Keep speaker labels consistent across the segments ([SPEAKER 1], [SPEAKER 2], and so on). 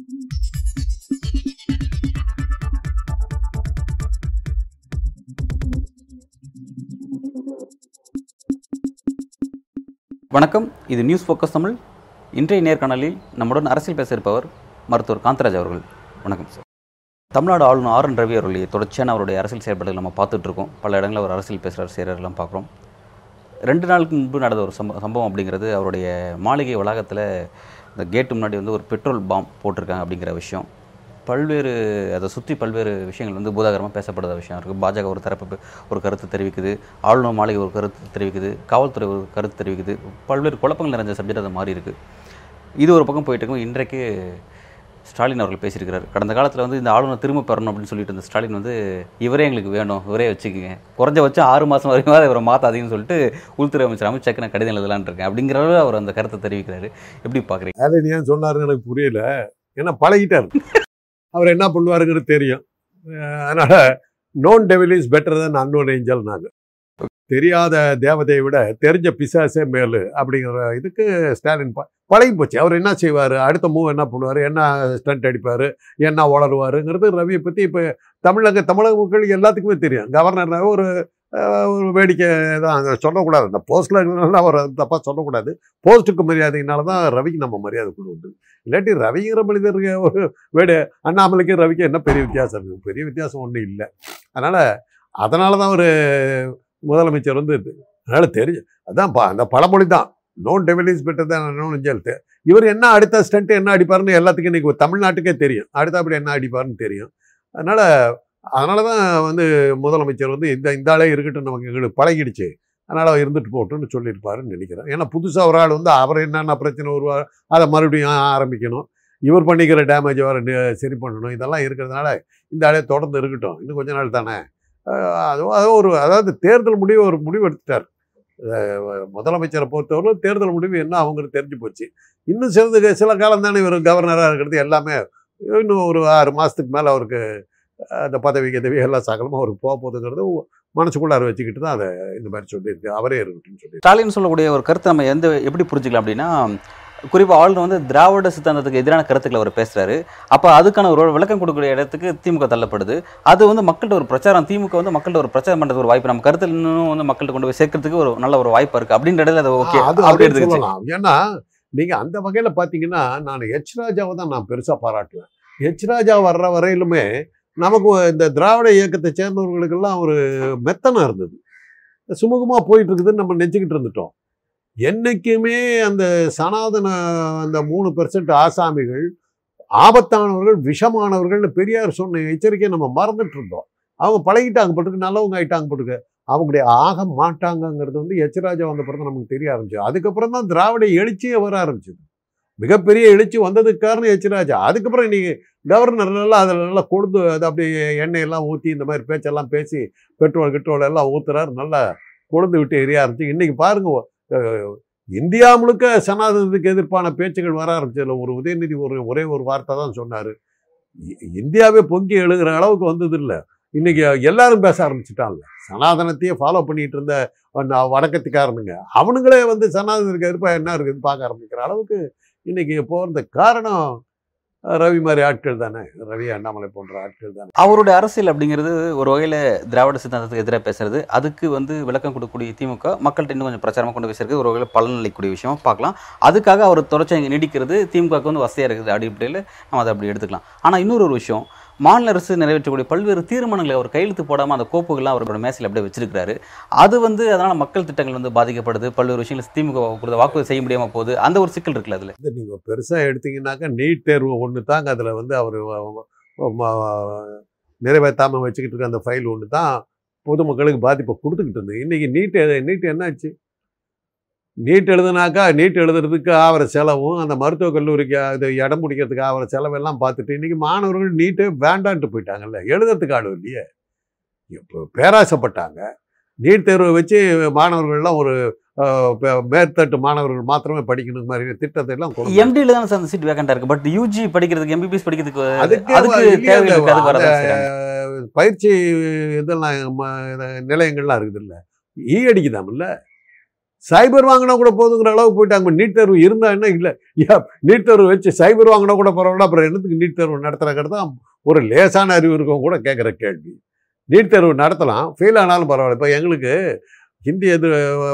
[SPEAKER 1] வணக்கம். இது news focus Tamil. இன்றைய நேர்காணலில் நம்முடன் அரசியல் பேச இருப்பவர் மருத்துவர் காந்தராஜ் அவர்கள். வணக்கம் சார் தமிழ்நாடு ஆளுநர் ஆர் என் ரவி அவர்களுடைய தொடர்ச்சியான அவருடைய அரசியல் செயல்பாடுகள் நம்ம பார்த்துட்டு இருக்கோம். பல இடங்களில் அவர் அரசியல் பேசுகிறார் செய்கிறாரெல்லாம் பார்க்குறோம். ரெண்டு நாளுக்கு முன்பு நடந்த ஒரு சம்ப சம்பவம் அப்படிங்கிறது அவருடைய மாளிகை வளாகத்தில் இந்த கேட்டு முன்னாடி வந்து ஒரு பெட்ரோல் பாம் போட்டிருக்காங்க அப்படிங்கிற விஷயம். பல்வேறு அதை சுற்றி பல்வேறு விஷயங்கள் வந்து பூதாகரமாக பேசப்படுற விஷயம் இருக்குது பாஜக ஒரு தரப்பு ஒரு கருத்து தெரிவிக்குது. ஆளுநர் மாளிகை ஒரு கருத்து தெரிவிக்குது. காவல்துறை ஒரு கருத்து தெரிவிக்குது. பல்வேறு குழப்பங்கள் நிறைஞ்ச சப்ஜெக்ட் அது மாறி இருக்குது இது ஒரு பக்கம் போயிட்டு இருக்கும் இன்றைக்கு ஸ்டாலின் அவர்கள் பேசியிருக்கிறார். கடந்த காலத்தில் வந்து இந்த ஆளுநர் திரும்ப பெறணும் அப்படின்னு சொல்லிட்டு இருந்த ஸ்டாலின் வந்து இவரே எங்களுக்கு வேணும் இவரே வச்சுக்கோங்க. குறைஞ்சபட்சம் ஆறு மாதம் வரைக்கும் இவரை மாற்றாதீங்கன்னு சொல்லிட்டு உள்துறை அமைச்சர் அமித்ஷாக்கு நான் கடிதம் எழுதலான்னு இருக்கேன். அப்படிங்கிற அளவு அவர் அந்த கருத்தை தெரிவிக்கிறாரு. எப்படி பார்க்குறீங்க
[SPEAKER 2] அதை ஏன் சொன்னாருன்னு எனக்கு புரியல. ஏன்னா பழகிட்டார். அவர் என்ன பண்ணுவாருங்கிறது தெரியும். அதனால் அதனால known devil is better than unknown angel நாங்கள் தெரியாத தேவதையை விட தெரிஞ்ச பிசாசே மேலு அப்படிங்கிற இதுக்கு ஸ்டாலின் பழகி போச்சு. அவர் என்ன செய்வார்? அடுத்த மூவ் என்ன பண்ணுவார்? என்ன ஸ்டண்ட் அடிப்பார்? என்ன வளருவாருங்கிறது ரவியை பற்றி இப்போ தமிழக தமிழக மக்களுக்கு எல்லாத்துக்குமே தெரியும். கவர்னர் ஒரு ஒரு வேடிக்கை தான். சொல்லக்கூடாது. அந்த போஸ்ட்டில் இருக்கிறதுனால அவர் தப்பாக சொல்லக்கூடாது. போஸ்ட்டுக்கு மரியாதையினால தான் ரவிக்கு நம்ம மரியாதை கொண்டு வந்து இல்லாட்டி ரவிங்கிற மனிதருக்கு ஒரு வேடு அண்ணாமலைக்கு ரவிக்கு என்ன பெரிய வித்தியாசம்? இருக்குது பெரிய வித்தியாசம் ஒன்றும் இல்லை. அதனால் அதனால தான் ஒரு முதலமைச்சர் வந்து அதனால் தெரியும் அதான் பா- அந்த பழமொழி தான் known devil is better than known ஜெல்த்து இவர் என்ன அடுத்த ஸ்டண்ட்டு என்ன அடிப்பாருன்னு எல்லாத்துக்கும் இன்றைக்கி தமிழ்நாட்டுக்கே தெரியும். அடுத்த அப்படி என்ன அடிப்பாருன்னு தெரியும். அதனால் அதனால தான் வந்து முதலமைச்சர் வந்து இந்த இந்த ஆளே இருக்கட்டும் நமக்கு எங்களுக்கு பழகிடுச்சு. அதனால் அவர் இருந்துட்டு போட்டுன்னு சொல்லியிருப்பாருன்னு நினைக்கிறேன். ஏன்னா புதுசாக ஒரு ஆள் வந்து அவர் என்னென்ன பிரச்சனை வருவார் அதை மறுபடியும் ஆரம்பிக்கணும். இவர் பண்ணிக்கிற டேமேஜ் வர சரி பண்ணணும். இதெல்லாம் இருக்கிறதுனால இந்த ஆளே தொடர்ந்து இருக்கட்டும். இன்னும் கொஞ்ச நாள் தானே. அதுவும் அதுவும் ஒரு அதாவது தேர்தல் முடிவு ஒரு முடிவு எடுத்துட்டார். முதலமைச்சரை பொறுத்தவரை தேர்தல் முடிவு என்ன அவங்களுக்கு தெரிஞ்சு போச்சு. இன்னும் சிறந்த சில காலம் தானே இவர் கவர்னராக இருக்கிறது எல்லாமே. இன்னும் ஒரு ஆறு மாதத்துக்கு மேலே அவருக்கு அந்த பதவி கதவி எல்லா சகலமும் அவருக்கு போக போகுதுங்கிறது மனசுக்குள்ளார வச்சுக்கிட்டு தான் அதை இந்த மாதிரி சொல்லியிருக்கு. அவரே இருக்கட்டும்னு சொல்லி
[SPEAKER 1] ஸ்டாலின் சொல்லக்கூடிய ஒரு கருத்தை நம்ம எந்த எப்படி புரிஞ்சுக்கலாம் அப்படின்னா குறிப்பாக ஆளுநர் வந்து திராவிட சித்தாந்தத்துக்கு எதிரான கருத்துக்களை அவர் பேசுறாரு. அப்போ அதுக்கான ஒரு விளக்கம் கொடுக்கக்கூடிய இடத்துக்கு திமுக தள்ளப்படுது. அது வந்து மக்கள்கிட்ட ஒரு பிரச்சாரம் திமுக வந்து மக்கள்கிட்ட ஒரு பிரச்சாரம் பண்ணுறதுக்கு ஒரு வாய்ப்பு நம்ம கருத்தில் இன்னும் வந்து மக்கள்கிட்ட கொண்டு போய் சேர்க்கறதுக்கு ஒரு நல்ல ஒரு வாய்ப்பு இருக்கு. அப்படின்ற இடத்துல அது ஓகே அப்படி
[SPEAKER 2] சொல்லலாம். ஏன்னா நீங்க அந்த வகையில பாத்தீங்கன்னா நான் எச் ராஜாவை தான் நான் பெருசா பாராட்டுவேன். எச் ராஜா வர்ற வரையிலுமே நமக்கு இந்த திராவிட இயக்கத்தை சேர்ந்தவர்களுக்கெல்லாம் ஒரு மெத்தனம் இருந்தது. சுமூகமா போயிட்டு இருக்குதுன்னு நம்ம நெஞ்சுக்கிட்டு இருந்துட்டோம். என்றைக்குமே அந்த சனாதன அந்த மூணு பெர்சன்ட் ஆசாமிகள் ஆபத்தானவர்கள் விஷமானவர்கள்னு பெரியார் சொன்ன எச்சரிக்கையை நம்ம மறந்துட்டு இருந்தோம் அவங்க பழகிட்டாங்க போட்டுருக்கு நல்லவங்க ஆயிட்டாங்க போட்டுருக்கு அவங்களுடைய ஆக மாட்டாங்கங்கிறது வந்து எச்சராஜா வந்த பிறகு நமக்கு தெரிய ஆரம்பிச்சு அதுக்கப்புறம் தான் திராவிட எழுச்சியே வர ஆரம்பிச்சது. மிகப்பெரிய எழுச்சி வந்ததுக்கு காரணம் எச்சராஜா அதுக்கப்புறம் இன்னைக்கு கவர்னர் எல்லாம் அதில் நல்லா கொடுத்து அது அப்படியே எண்ணெய் எல்லாம் ஊற்றி இந்த மாதிரி பேச்செல்லாம் பேசி பெட்ரோல் கிட்ரோல் எல்லாம் ஊத்துறாரு. நல்லா கொழுந்து விட்டு எரிய ஆரம்பிச்சு. இன்னைக்கு பாருங்க இந்தியா முழுக்க சனாதனத்துக்கு எதிர்ப்பான பேச்சுகள் வர ஆரம்பிச்சதுல ஒரு உதயநிதி ஒரு ஒரே ஒரு வார்த்தை தான் சொன்னார். இ- இந்தியாவே பொங்கி எழுகிற அளவுக்கு வந்தது இன்றைக்கி எல்லாரும் பேச ஆரம்பிச்சிட்டான்ல. சனாதனத்தையே ஃபாலோ பண்ணிகிட்டு இருந்த வடக்கத்துக்காரனுங்க அவனுங்களே வந்து சனாதனத்துக்கு எதிர்ப்பாக என்ன இருக்குதுன்னு பார்க்க ஆரம்பிக்கிற அளவுக்கு இன்றைக்கி போகிறது காரணம் ரவி மாதிரி ஆட்கள் தானே? ரவி அண்ணாமலை போன்ற ஆட்கள் தானே?
[SPEAKER 1] அவருடைய அரசியல் அப்படிங்கிறது ஒரு வகையில் திராவிட சித்தாந்தத்துக்கு எதிராக பேசுறது. அதுக்கு வந்து விளக்கம் கொடுக்கக்கூடிய திமுக மக்கள்கிட்ட இன்னும் கொஞ்சம் பிரச்சாரமாக கொண்டு பேசுறது ஒரு வகையில் பலனளிக்கக்கூடிய விஷயம் பார்க்கலாம். அதுக்காக அவர் தொடர்ச்சி இங்கே நீடிக்கிறது திமுகவுக்கு வந்து வசதியாக இருக்குது அடிப்படையில் நம்ம அதை அப்படி எடுத்துக்கலாம். ஆனால் இன்னொரு ஒரு விஷயம் மாநில அரசு நிறைவேற்றக்கூடிய பல்வேறு தீர்மானங்களை அவர் கையெழுத்து போடாமல் அந்த கோப்புகள்லாம் அவரோட மேசையில் அப்படியே வச்சிருக்கிறாரு. அது வந்து அதனால் மக்கள் திட்டங்கள் வந்து பாதிக்கப்படுது பல்வேறு விஷயங்கள் திமுக கொடுத்த வாக்குறுதி செய்ய முடியாமல் போகுது. அந்த ஒரு சிக்கல் இருக்குல்ல அதில்?
[SPEAKER 2] நீங்கள் பெருசாக எடுத்தீங்கன்னாக்கா நீட் தேர்வு ஒன்று தாங்க அதில் வந்து அவர் நிறைவேற்றாமல் வச்சுக்கிட்டு இருக்க அந்த ஃபைல் ஒன்று தான் பொதுமக்களுக்கு பாதிப்பை கொடுத்துக்கிட்டு இருந்தது. இன்றைக்கி நீட் நீட் என்னாச்சு? நீட் எழுதுனாக்கா நீட் எழுதுறதுக்கு ஆகிற செலவும் அந்த மருத்துவக் கல்லூரிக்கு அது இடம் பிடிக்கிறதுக்கு ஆகிற செலவெல்லாம் பார்த்துட்டு இன்றைக்கி மாணவர்கள் நீட்டே வேண்டான்ட்டு போயிட்டாங்கல்ல எழுதுறதுக்கு ஆள் இல்லையே. இப்போ பேராசைப்பட்டாங்க. நீட் தேர்வை வச்சு மாணவர்கள்லாம் ஒரு மேற்தட்டு மாணவர்கள் மாத்திரமே படிக்கணும் மாதிரி திட்டத்தை எல்லாம்.
[SPEAKER 1] எம்டியில் தான் அந்த சீட் வேகண்டா இருக்கு. பட் யூஜி படிக்கிறதுக்கு எம்பிபிஎஸ் படிக்கிறதுக்கு
[SPEAKER 2] அதுக்கு. பயிற்சி இதெல்லாம் நிலையங்கள்லாம் இருக்குது இல்ல ஈ அடிக்குதாம் இல்ல சைபர் வாங்கினா கூட போதுங்கிற அளவுக்கு போயிட்டாங்க நீட் தேர்வு இருந்தா என்ன? இல்லை. நீட் தேர்வு வச்சு சைபர் வாங்கினா கூட பரவாயில்ல. அப்புறம் என்னத்துக்கு நீட் தேர்வு நடத்துறாங்கிறது தான் ஒரு லேசான அறிவு இருக்கவங்க கூட கேட்குற கேள்வி. நீட் தேர்வு நடத்தலாம். ஃபெயில் ஆனாலும் பரவாயில்ல. இப்போ எங்களுக்கு ஹிந்தி எது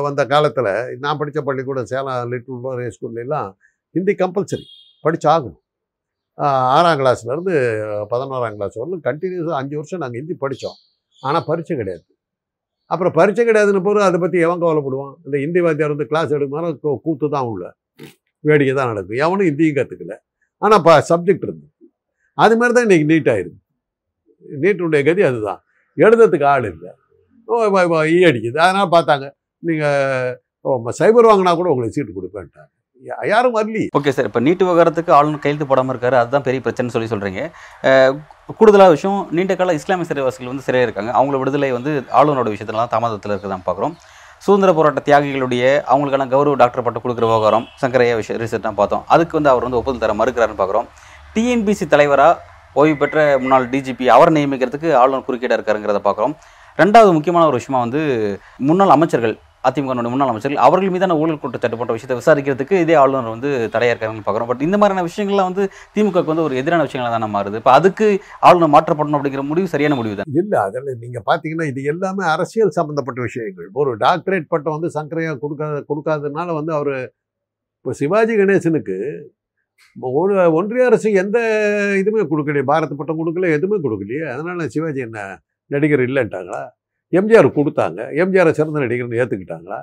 [SPEAKER 2] வந்த காலத்தில் நான் படித்த பள்ளிக்கூடம் சேலம் லிட்டில் ஃப்ளோரே ஸ்கூல்லாம் ஹிந்தி கம்பல்சரி படிச்சாகணும். ஆகணும் ஆறாம் கிளாஸ்லேருந்து பதினோராம் கிளாஸ் வரலும் கண்டினியூஸாக அஞ்சு வருஷம் நாங்கள் ஹிந்தி படித்தோம் ஆனால் பரிச்சை கிடையாது. அப்புறம் பரிச்சை கிடையாதுன்னு போகிற அதை பற்றி எவன் கவலைப்படுவான்? இந்த ஹிந்தி வாத்தியார் வந்து கிளாஸ் எடுக்கும்போது கூத்து தான் உள்ள. வேடிக்கை தான் நடக்கும். எவனும் ஹிந்தியும் கற்றுக்கல ஆனால் இப்போ சப்ஜெக்ட் இருந்து. அது மாதிரி தான் இன்றைக்கி நீட்டாக இருக்கு நீட்டுடைய கதி அதுதான். எழுதுறதுக்கு ஆள் இல்லை. ஈ அடிக்குது. அதனால் பார்த்தாங்க. நீங்கள் சைபர் வாங்கினா கூட உங்களுக்கு சீட்டு கொடுப்பேன்ட்டாங்க. யாரும் வரலி
[SPEAKER 1] ஓகே சார் இப்போ நீட்டு விவகாரத்துக்கு ஆளுநர் கையெழுத்து போடாமல் இருக்காரு. அதுதான் பெரிய பிரச்சனை சொல்லி சொல்கிறீங்க கூடுதலாக விஷயம் நீண்ட கால இஸ்லாமிய சிறைவாசிகள் வந்து சிறையாக இருக்காங்க. அவங்கள விடுதலை வந்து ஆளுநரோட விஷயத்துலலாம் தாமதத்தில் இருக்கிறதான் பார்க்குறோம் சுதந்திர போராட்ட தியாகிகளுடைய அவங்களுக்கான கௌரவ டாக்டர் பட்டம் கொடுக்குற விவகாரம் சங்கரையா விஷயம் ரீசெண்டாக பார்த்தோம். அதுக்கு வந்து அவர் வந்து ஒப்புதல் தர மறுக்கிறாருன்னு பார்க்குறோம் டிஎன்பிசி தலைவராக ஓய்வு பெற்ற முன்னாள் டிஜிபி அவர் நியமிக்கிறதுக்கு ஆளுநர் குறுக்கீடாக இருக்காருங்கிறத பார்க்குறோம் ரெண்டாவது முக்கியமான ஒரு விஷயமா வந்து முன்னாள் அமைச்சர்கள் அதிமுக முன்னாள் அமைச்சர்கள் அவர்கள் மீதான ஊழல் குற்றச்சாட்டு போன்ற விஷயத்தை விசாரிக்கிறதுக்கு இதே ஆளுநர் வந்து தடையாக இருக்காருன்னு பார்க்குறோம். பட் இந்த மாதிரியான விஷயங்கள்லாம் வந்து திமுகவுக்கு வந்து ஒரு எதிரான விஷயங்களாக தானே மாறுது. இப்போ அதுக்கு ஆளுநர் மாற்றப்படணும் அப்படிங்கிற முடிவு சரியான முடிவு தான்?
[SPEAKER 2] இல்லை அதில் நீங்கள் பார்த்தீங்கன்னா இது எல்லாமே அரசியல் சம்மந்தப்பட்ட விஷயங்கள். ஒரு டாக்டரேட் பட்டம் வந்து சங்கரையா கொடுக்காத கொடுக்காததுனால வந்து அவர் இப்போ சிவாஜி கணேசனுக்கு ஒரு ஒன்றிய அரசு எந்த இதுவுமே கொடுக்கலையே பாரத் பட்டம் கொடுக்கல எதுவுமே கொடுக்கலையே. அதனால் சிவாஜி என்ன நடிகர் இல்லைன்ட்டாங்களா? எம்ஜிஆர் கொடுத்தாங்க. எம்ஜிஆர் சிறந்த நடிகர்னு ஏற்றுக்கிட்டாங்களா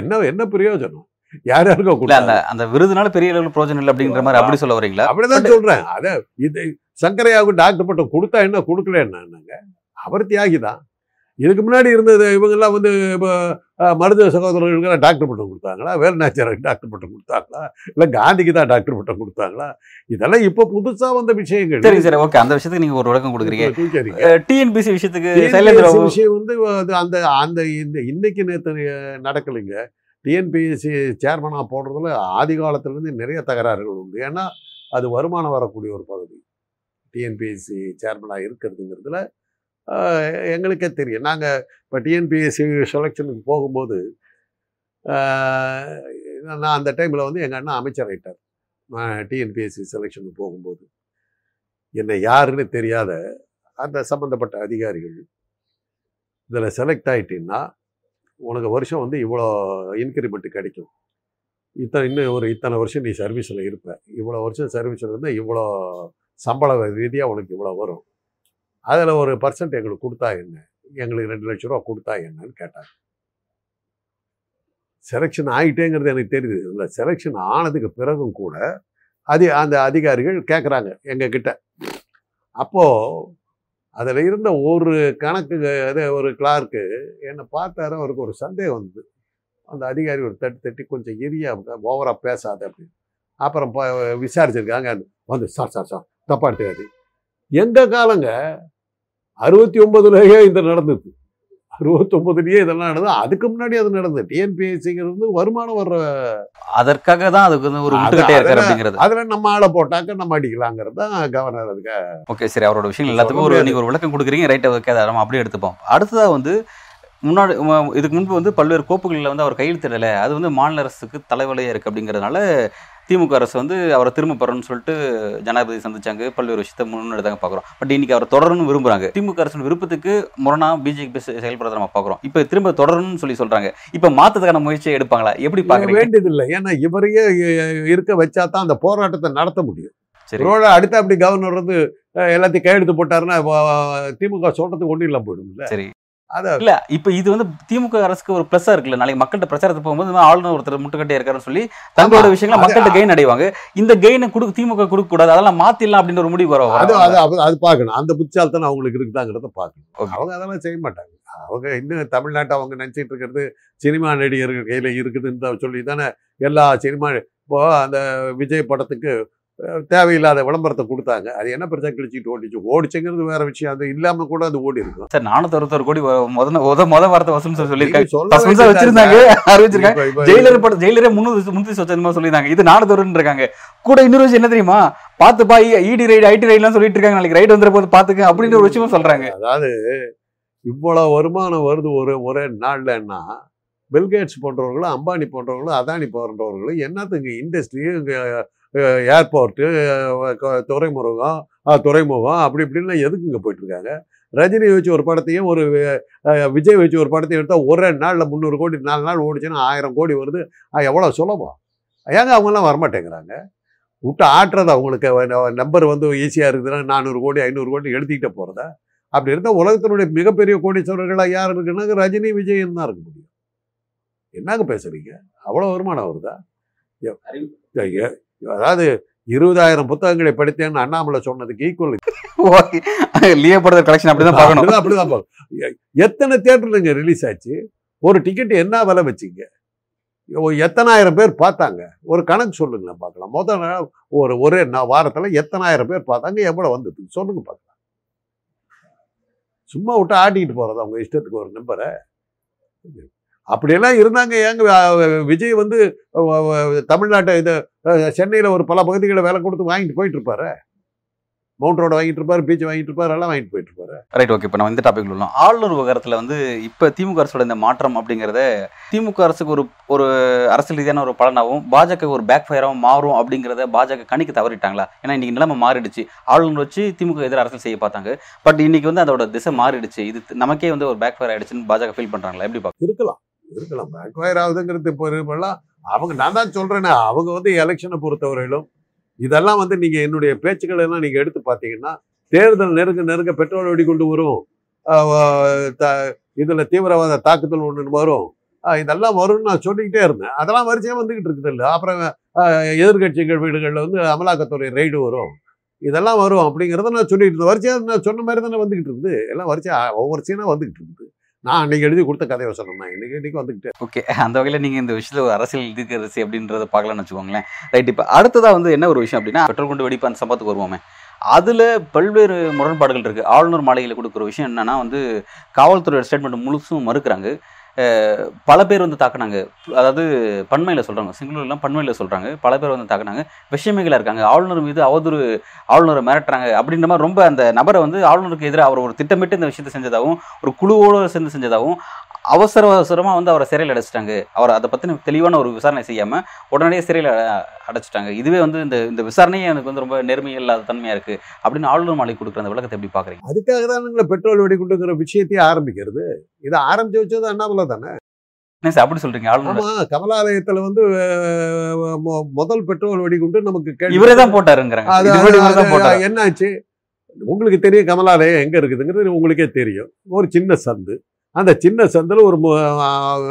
[SPEAKER 2] என்ன என்ன பிரயோஜனம்? யார் யாருக்கோ கொடுத்தாங்க?
[SPEAKER 1] அந்த விருதுனால பெரிய அளவில் பிரோஜனம் இல்லை அப்படிங்கிற மாதிரி அப்படி சொல்ல வரீங்களா?
[SPEAKER 2] அப்படிதான் சொல்றேன். அத இது சங்கரையாவுக்கு டாக்டர் பட்டம் கொடுத்தா என்ன கொடுக்கல என்னங்க அவர் தியாகி தான் இதுக்கு முன்னாடி இருந்தது இவங்கெல்லாம் வந்து இப்போ மருத்துவ சகோதரர்களுக்கு டாக்டர் பட்டம் கொடுத்தாங்களா? வேலுநாச்சியாருக்கு டாக்டர் பட்டம் கொடுத்தாங்களா? இல்லை காந்திக்கு தான் டாக்டர் பட்டம் கொடுத்தாங்களா? இதெல்லாம் இப்போ புதுசா வந்த விஷயங்கள்.
[SPEAKER 1] சரி சரி ஓகே அந்த விஷயத்துக்கு நீங்க ஒரு விளக்கம் கொடுக்குறீங்க.
[SPEAKER 2] தூக்கிறீங்க
[SPEAKER 1] டிஎன்பிசி விஷயத்துக்கு
[SPEAKER 2] விஷயம் வந்து அது அந்த அந்த இந்த இன்னைக்கு நேற்று நடக்கலைங்க. டிஎன்பிஎஸ்சி சேர்மனாக போடுறதுல ஆதி காலத்துலேருந்து நிறைய தகராறுகள் உண்டு. ஏன்னா அது வருமானம் வரக்கூடிய ஒரு பகுதி. டிஎன்பிஎஸ்சி சேர்மனாக இருக்கிறதுங்கிறதுல எங்களுக்கே தெரியும். நாங்கள் இப்போ டிஎன்பிஎஸ்சி செலெக்ஷனுக்கு போகும்போது நான் அந்த டைமில் வந்து எங்கள் அண்ணா அமைச்சர் நான் டிஎன்பிஎஸ்சி செலெக்ஷனுக்கு போகும்போது. என்னை யாருன்னு தெரியாத அந்த சம்மந்தப்பட்ட அதிகாரிகள் இதில் செலக்ட் ஆகிட்டீங்கன்னா உனக்கு வருஷம் வந்து இவ்வளோ இன்க்ரிமெண்ட் கிடைக்கும். இத்தனை இன்னும் ஒரு இத்தனை வருஷம் நீ சர்வீஸில் இருப்ப. இவ்வளோ வருஷம் சர்வீஸில் இருந்தால் இவ்வளோ சம்பள ரீதியாக உனக்கு இவ்வளோ வரும். அதில் ஒரு பர்சன்ட் எங்களுக்கு கொடுத்தா என்ன? எங்களுக்கு ரெண்டு லட்ச ரூபா கொடுத்தா என்னன்னு கேட்டாங்க. செலெக்ஷன் ஆகிட்டேங்கிறது எனக்கு தெரியுது. இல்லை செலெக்ஷன் ஆனதுக்கு பிறகும் கூட அது அந்த அதிகாரிகள் கேட்குறாங்க எங்ககிட்ட. அப்போது அதில் இருந்த ஒரு கணக்கு அது ஒரு கிளார்க்கு என்னை பார்த்தாரு அவருக்கு ஒரு சந்தேகம் வந்தது. அந்த அதிகாரி ஒரு தட்டி தட்டி கொஞ்சம் எரியா ஓவராக பேசாத அப்படின்னு. அப்புறம் விசாரிச்சிருக்காங்க. வந்து சார் சார் சார் தப்பா எடுத்துக்காது எங்கள் காலங்க அறுபத்தி ஒன்பதுலயே இது நடந்தது. அறுபத்தொம்பதுலயே இதெல்லாம் நடந்தது. அதுக்கு முன்னாடி அது நடந்தது. டிஎன்பிஎஸ்சிங்கிறது வந்து வருமானம் வர்ற
[SPEAKER 1] அதற்காக தான் அதுக்கு வந்து ஒரு முட்டுக்கட்டையா இருக்காரு அப்படிங்கிறது.
[SPEAKER 2] அதில் நம்ம ஆளை போட்டாக்க நம்ம அடிக்கலாங்கிறது தான் கவர்னர் அதுக்கு
[SPEAKER 1] ஓகே சரி அவரோட விஷயங்கள் எல்லாத்துக்கும் ஒரு நீங்க ஒரு விளக்கம் கொடுக்குறீங்க. ரைட் ஓகே அதை நம்ம அப்படியே எடுத்துப்போம். அடுத்ததா வந்து முன்னாடி இதுக்கு முன்பு வந்து பல்வேறு கோப்புகளில் வந்து அவர் கையெழுத்திடலை. அது வந்து மாநில அரசுக்கு தலைவலியாக இருக்குது அப்படிங்கிறதுனால திமுக அரசு வந்து அவரை திரும்ப பெறணும்னு சொல்லிட்டு ஜனாதிபதி சந்திச்சாங்க. பல்வேறு விஷயத்தை முன்னெடுத்தாங்க பார்க்குறோம். பட் இன்னைக்கு அவர் தொடரணும்னு விரும்புறாங்க. திமுக அரசின் விருப்பத்துக்கு முரணா பிஜேபி செயல்படுறத நம்ம பார்க்குறோம். இப்போ திரும்ப தொடரணும்னு சொல்லி சொல்றாங்க. இப்போ மாத்ததுக்கான முயற்சியை எடுப்பாங்களா? எப்படி பார்க்குறீங்க?
[SPEAKER 2] வேண்டியதில்லை. ஏன்னா இவரையே இருக்க வச்சா தான் அந்த போராட்டத்தை நடத்த முடியும்.
[SPEAKER 1] சரி.
[SPEAKER 2] ரோட அடுத்த அப்படி கவர்னர் வந்து எல்லாத்தையும் கையெழுத்து போட்டாருன்னா திமுக சொல்றதுக்கு ஒன்றும் இல்லாம போயிடும்ல.
[SPEAKER 1] சரி. இல்ல இப்போ இது வந்து திமுக அரசுக்கு ஒரு ப்ளஸ்ஸா இருக்குல்ல. நாளைக்கு மக்கள்கிட்ட பிரச்சாரத்துக்கு போகும்போது ஆளுநர் ஒருத்தர் முட்டுக்கட்டே இருக்காருன்னு சொல்லி தங்களோட. விஷயங்களை மக்கள்கிட்ட கெயின் அடைவாங்க. இந்த கெயினை கொடுக்க திமுக கொடுக்க கூடாது அதெல்லாம் மாத்திடலாம் அப்படின்ற ஒரு முடிவு வர
[SPEAKER 2] அது அது அது- பார்க்கணும். அந்த புத்திசாலித்தனம் அவங்களுக்கு இருக்குதாங்கிறத பார்க்கணும். அவங்க அதெல்லாம் செய்ய மாட்டாங்க. அவங்க இன்னும் தமிழ்நாட்டை அவங்க நினைச்சிட்டு இருக்கிறது சினிமா நடிகர்கள் கையில இருக்குதுன்னு சொல்லி தானே எல்லா சினிமா இப்போ அந்த விஜய் படத்துக்கு தேவையில்லாத விளம்பரத்தை கொடுத்தாங்க. அது என்ன பெருசா கிழிச்சிட்டு ஓடிச்சு. ஓடிச்சுங்கிறது வேற விஷயம். அது இல்லாம கூட அது ஓடி இருக்கும்.
[SPEAKER 1] சார் நானூத்தி அறுபத்தொரு கோடி முத முத வார்த்தை வசூல் சார் சொல்லியிருக்காங்க வச்சிருந்தாங்க அறிவிச்சிருக்காங்க ஜெயிலர் படம் ஜெயிலரே முன்னூறு முந்தி சொச்சமா சொல்லியிருந்தாங்க. இது நானூறு இருக்காங்க. கூட இன்னொரு விஷயம் என்ன தெரியுமா? பாத்துப்பா இடி ரைடு ஐடி ரைடுலாம் சொல்லிட்டு இருக்காங்க. நாளைக்கு ரைடு வந்துற போது பாத்துக்க அப்படின்ற ஒரு விஷயமும் சொல்றாங்க.
[SPEAKER 2] அதாவது இவ்வளவு வருமானம் வருது ஒரு ஒரே நாள்லன்னா பில்கேட்ஸ் போன்றவர்களும் அம்பானி போன்றவர்களும் அதானி போன்றவர்களும் என்னத்துக்கு இண்டஸ்ட்ரி ஏர்போர்ட்டு துறைமுருகம் அஹ், துறைமுகம் அப்படி இப்படின்னு எதுக்கு இங்கே போயிட்டு இருக்காங்க ரஜினி வச்சு ஒரு படத்தையும் ஒரு விஜய் வச்சு ஒரு படத்தையும் எடுத்தால் ஒரே நாளில் முந்நூறு கோடி நாலு நாள் ஓடிச்சுன்னா ஆயிரம் கோடி வருது. எவ்வளோ சுலபம்? ஏங்க அவங்கெல்லாம் வரமாட்டேங்கிறாங்க? விட்டு ஆட்டுறது அவங்களுக்கு நம்பர் வந்து ஈஸியாக இருக்குதுன்னா நானூறு கோடி ஐநூறு கோடி எழுதிக்கிட்டே போகிறதா அப்படி இருந்தால் உலகத்தினுடைய மிகப்பெரிய கோடீஸ்வரர்களாக யார் இருக்குன்னா ரஜினி விஜயன் தான் இருக்க முடியும். என்னங்க பேசுறீங்க? அவ்வளோ வருமானம் வருதா? அதாவது இருபதாயிரம் புத்தகங்களை படித்தேன்னு அண்ணாமலை சொன்னதுக்கு ஈக்குவல்
[SPEAKER 1] ஓகே. லியோ படத்தோட கலெக்ஷன் அப்படிதான் பார்க்கணும்.
[SPEAKER 2] அப்படிதான் அப்படிதான் பார்க்கணும். எத்தனை தியேட்டர்லங்க ரிலீஸ் ஆச்சு? ஒரு டிக்கெட் என்ன விலை வச்சீங்க? எத்தனாயிரம் பேர் பார்த்தாங்க. ஒரு கணக்கு சொல்லுங்களேன் பார்க்கலாம். முதல் ஒரு ஒரே வாரத்துல எத்தனாயிரம் பேர் பார்த்தாங்க. எவ்வளவு வந்தது? சொல்லுங்க பார்க்கலாம். சும்மா விட்டு ஆட்டிக்கிட்டு போறது அவங்க இஷ்டத்துக்கு ஒரு நம்பரை அப்படியெல்லாம் இருந்தாங்க ஏங்க. விஜய் வந்து தமிழ்நாட்டை இது சென்னையில ஒரு பல பகுதிகளை வேலை கொடுத்து வாங்கிட்டு போயிட்டு இருப்பாரு. மவுண்ட் ரோடு வாங்கிட்டு இருப்பாரு பீச் வாங்கிட்டு இருப்பாரு எல்லாம் வாங்கிட்டு போயிட்டு இருப்பாரு.
[SPEAKER 1] ரைட் ஓகே இப்போ நம்ம இந்த டாபிக் உள்ளோம். ஆளுநர் விவகாரத்தில் வந்து இப்போ திமுக அரசோட இந்த மாற்றம் அப்படிங்கிறத திமுக அரசுக்கு ஒரு ஒரு அரசியல் ரீதியான ஒரு பலனாகவும் பாஜக ஒரு பேக் ஃபயராகவும் மாறும் அப்படிங்கிறத பாஜக கணிக்க தவறிட்டாங்களா? ஏன்னா இன்னைக்கு நிலைமை மாறிடுச்சு. ஆளுநர் வச்சு திமுக எதிராக அரசியல் செய்ய பார்த்தாங்க. பட் இன்னைக்கு வந்து அதோட திசை மாறிடுச்சு. இது நமக்கே வந்து ஒரு பேக் ஃபயர் ஆயிடுச்சுன்னு பாஜக ஃபீல் பண்றாங்களா? எப்படி பார்க்க
[SPEAKER 2] இருக்கலாம். இருக்கலாம். பேக்ஃபயர் ஆகுதுங்கிறது இப்போ அவங்க நான் தான் சொல்கிறேனே அவங்க வந்து எலெக்ஷனை பொறுத்தவரையிலும் இதெல்லாம் வந்து நீங்கள் என்னுடைய பேச்சுக்கள் எல்லாம் நீங்கள் எடுத்து பார்த்தீங்கன்னா தேர்தல் நெருங்க நெருங்க பெட்ரோல் வெடிகுண்டு வரும். த- இதில் தீவிரவாத தாக்குதல் ஒன்று வரும். இதெல்லாம் வரும்னு நான் சொல்லிக்கிட்டே இருந்தேன். அதெல்லாம் வரிசையாக வந்துக்கிட்டு இருக்குது இல்லை. அப்புறம் எதிர்கட்சிகள் எதிர்க்கட்சிகள் வீடுகளில் வந்து அமலாக்கத்துறை ரெய்டு வரும். இதெல்லாம் வரும் அப்படிங்கிறத நான் சொல்லிட்டு இருந்தேன். வரிசையாக நான் சொன்ன மாதிரி தானே வந்துக்கிட்டு இருக்குது. எல்லாம் வரிசையாக ஒவ்வொரு சீனாக வந்துகிட்டு இருக்குது. நான் அன்றைக்கி எழுதி கொடுத்த கதை வசனம் தான் இன்னைக்கு இன்றைக்கி வந்துக்கிட்டு
[SPEAKER 1] ஓகே அந்த வகையில் நீங்கள் இந்த விஷயத்தில் ஒரு அரசியல் இருக்கிறது அப்படின்றத பார்க்கலாம்னு வச்சுக்கோங்களேன். ரைட் இப்போ அடுத்ததாக வந்து என்ன ஒரு விஷயம் அப்படின்னா பெட்ரோல் கொண்டு வெடிப்பு அந்த சம்பவத்துக்கு வருவோமே. அதில் பல்வேறு முரண்பாடுகள் இருக்குது ஆளுநர் மாளிகையில் கொடுக்குற விஷயம் என்னன்னா வந்து காவல்துறையோட ஸ்டேட்மெண்ட் முழுசும் மறுக்கிறாங்க. பல பேர் வந்து தாக்குனாங்க. அதாவது பண்மையில் சொல்கிறாங்க சிங்களூர்லாம் பண்மையில் சொல்கிறாங்க பல பேர் வந்து தாக்குனாங்க. விஷயமைகளாக இருக்காங்க. ஆளுநர் மீது அவதூறு ஆளுநரை மிரட்டுறாங்க. அப்படின்ற மாதிரி ரொம்ப அந்த நபரை வந்து ஆளுநருக்கு எதிராக அவர் ஒரு திட்டமிட்டு இந்த விஷயத்தை செஞ்சதாகவும் ஒரு குழுவோடு சேர்ந்து செஞ்சதாகவும் அவசர அவசரமாக வந்து அவரை சிறையில் அடைச்சிட்டாங்க. அவர் அதை பற்றின தெளிவான ஒரு விசாரணை செய்யாமல் உடனடியே சிறையில் அடைச்சிட்டாங்க. இதுவே வந்து இந்த இந்த விசாரணையே எனக்கு வந்து ரொம்ப நேர்மை இல்லாத தன்மையாக இருக்குது அப்படின்னு ஆளுநர் மாளிகை கொடுக்குற அந்த விளக்கத்தை எப்படி பார்க்குறீங்க?
[SPEAKER 2] அதுக்காக தான் பெட்ரோல் வெடிகுண்டுங்கிற விஷயத்தையே ஆரம்பிக்கிறது. இதை ஆரம்பிச்சு வச்சது அண்ணாமலை தானே?
[SPEAKER 1] சார் அப்படி சொல்கிறீங்க ஆளுநர்?
[SPEAKER 2] ஆமா கமலாலயத்துல வந்து முதல் பெட்ரோல் வெடிகுண்டு நமக்கு
[SPEAKER 1] இவரே தான் போட்டாருங்கிறாங்க.
[SPEAKER 2] என்னாச்சு? உங்களுக்கு தெரியும் கமலாலயம் எங்க இருக்குதுங்கிறது உங்களுக்கே தெரியும். ஒரு சின்ன சந்து. அந்த சின்ன சந்தில் ஒரு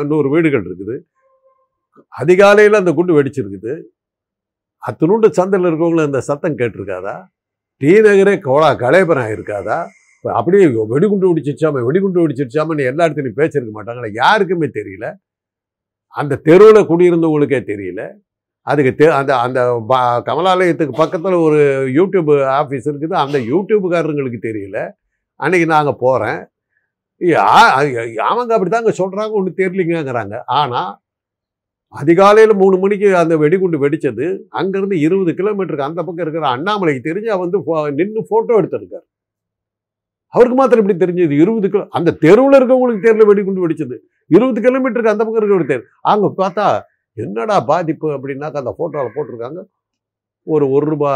[SPEAKER 2] நூறு வீடுகள் இருக்குது. அதிகாலையில் அந்த குண்டு வெடிச்சிருக்குது. அத்தனுண்டு சந்தையில் இருக்கவங்களும் அந்த சத்தம் கேட்டிருக்காதா? டி நகரே கோலா கலைப்பராய் இருக்காதா இப்போ அப்படியே வெடிகுண்டு வெடிச்சிருச்சாம வெடிகுண்டு வெடிச்சிருச்சாமன்னு எல்லா இடத்துலையும் பேசியிருக்க மாட்டாங்களா? யாருக்குமே தெரியல. அந்த தெருவில் குடியிருந்தவங்களுக்கே தெரியல. அதுக்கு தெ அந்த அந்த ப- கமலாலயத்துக்கு பக்கத்தில் ஒரு யூடியூப் ஆஃபீஸ் இருக்குது. அந்த யூடியூப்புக்காரங்களுக்கு தெரியல. அன்னைக்கு நாங்கள் போகிறேன் அவங்க அப்படிதாங்க சொல்கிறாங்க ஒன்று தெரியலிங்கங்கிறாங்க. ஆனால் அதிகாலையில் மூணு மணிக்கு அந்த வெடிகுண்டு வெடிச்சது அங்கேருந்து இருபது கிலோமீட்டருக்கு அந்த பக்கம் இருக்கிற அண்ணாமலைக்கு தெரிஞ்சு அவர் வந்து நின்று ஃபோட்டோ எடுத்திருக்காரு. அவருக்கு மாத்திரம் இப்படி தெரிஞ்சது? இருபது கிலோ அந்த தெருவில் இருக்கவங்களுக்கு தெரியல வெடிகுண்டு வெடிச்சது. இருபது கிலோமீட்டருக்கு அந்த பக்கம் இருக்கிற தெரு அங்கே பார்த்தா என்னடா பாதிப்பு அப்படின்னாக்கா அந்த ஃபோட்டோவில் போட்டிருக்காங்க. ஒரு ஒரு ரூபா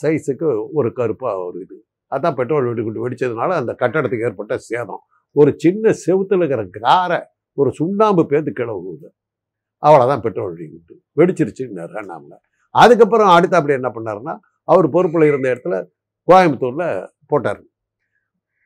[SPEAKER 2] சைஸுக்கு ஒரு கருப்பாக ஒரு இது. அதான் பெட்ரோல் வெடிகுண்டு வெடிச்சதுனால அந்த கட்டடத்துக்கு ஏற்பட்ட சேதம். ஒரு சின்ன செவுத்துல இருக்கிற காரை ஒரு சுண்ணாம்பு பேந்து கிளவுது. அவ்வளோதான் பெட்ரோல் வெடிகுண்டு வெடிச்சிருச்சுன்னாரு அண்ணாமலை அதுக்கப்புறம் அடுத்து அப்படி என்ன பண்ணாருன்னா அவர் பொறுப்பில் இருந்த இடத்துல கோயம்புத்தூரில் போட்டார்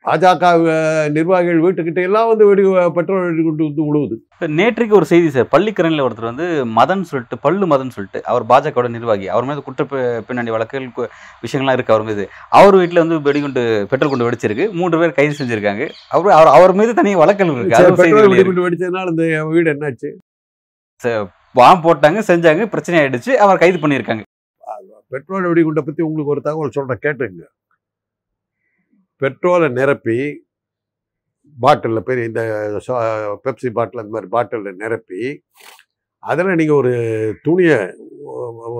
[SPEAKER 2] பாஜக நிர்வாகிகள் வீட்டுக்கிட்ட எல்லாம் வந்து வெடி பெட்ரோல் வெடிகுண்டு வந்து விழுவுது
[SPEAKER 1] நேற்றுக்கு ஒரு செய்தி சார். பள்ளிக்கரணில் ஒருத்தர் வந்து மதன் சொல்லிட்டு பல்லு மதன் சொல்லிட்டு அவர் பாஜகவோட நிர்வாகி. அவர் மீது குற்ற பி- பின்னணி வழக்குகள் விஷயங்கள்லாம் இருக்கு அவர் மீது. அவர் வீட்டில் வந்து வெடிகுண்டு பெட்ரோல் குண்டு வெடிச்சிருக்கு. மூன்று பேர் கைது செஞ்சிருக்காங்க. அவர் அவர் அவர் மீது தனியாக வழக்குகள் இருக்கு.
[SPEAKER 2] பெட்ரோல்
[SPEAKER 1] இருக்கு.
[SPEAKER 2] வெடிகுண்டு வெடிச்சதுனால இந்த வீடு என்னாச்சு?
[SPEAKER 1] பாம் போட்டாங்க செஞ்சாங்க பிரச்சனை ஆயிடுச்சு. அவர் கைது பண்ணியிருக்காங்க.
[SPEAKER 2] பெட்ரோல் வெடிகுண்டை பற்றி உங்களுக்கு ஒரு தகவல் சொல்கிறேன் கேட்டுங்க பெட்ரோலை நிரப்பி பாட்டிலில் போய் இந்த பெப்சி பாட்டில் அந்த மாதிரி பாட்டிலில் நிரப்பி அதில் நீங்கள் ஒரு துணியை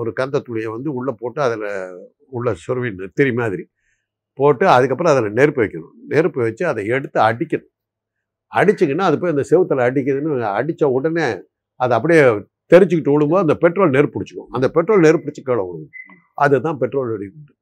[SPEAKER 2] ஒரு கந்த துணியை வந்து உள்ளே போட்டு அதில் உள்ள சொருவி நெத்திரி மாதிரி போட்டு அதுக்கப்புறம் அதில் நெருப்பு வைக்கணும். நெருப்பு வச்சு அதை எடுத்து அடிக்கணும். அடிச்சிங்கன்னா அது போய் அந்த செவுத்துல அடிக்குதுன்னு அடித்த உடனே அது அப்படியே தெரிச்சுக்கிட்டு விழும்போது அந்த பெட்ரோல் நெருப்பு பிடிச்சிக்கும். அந்த பெட்ரோல் நெருப்பிடிச்சு கீழே விழுகும் அதுதான் பெட்ரோல் வெடிகுண்டு.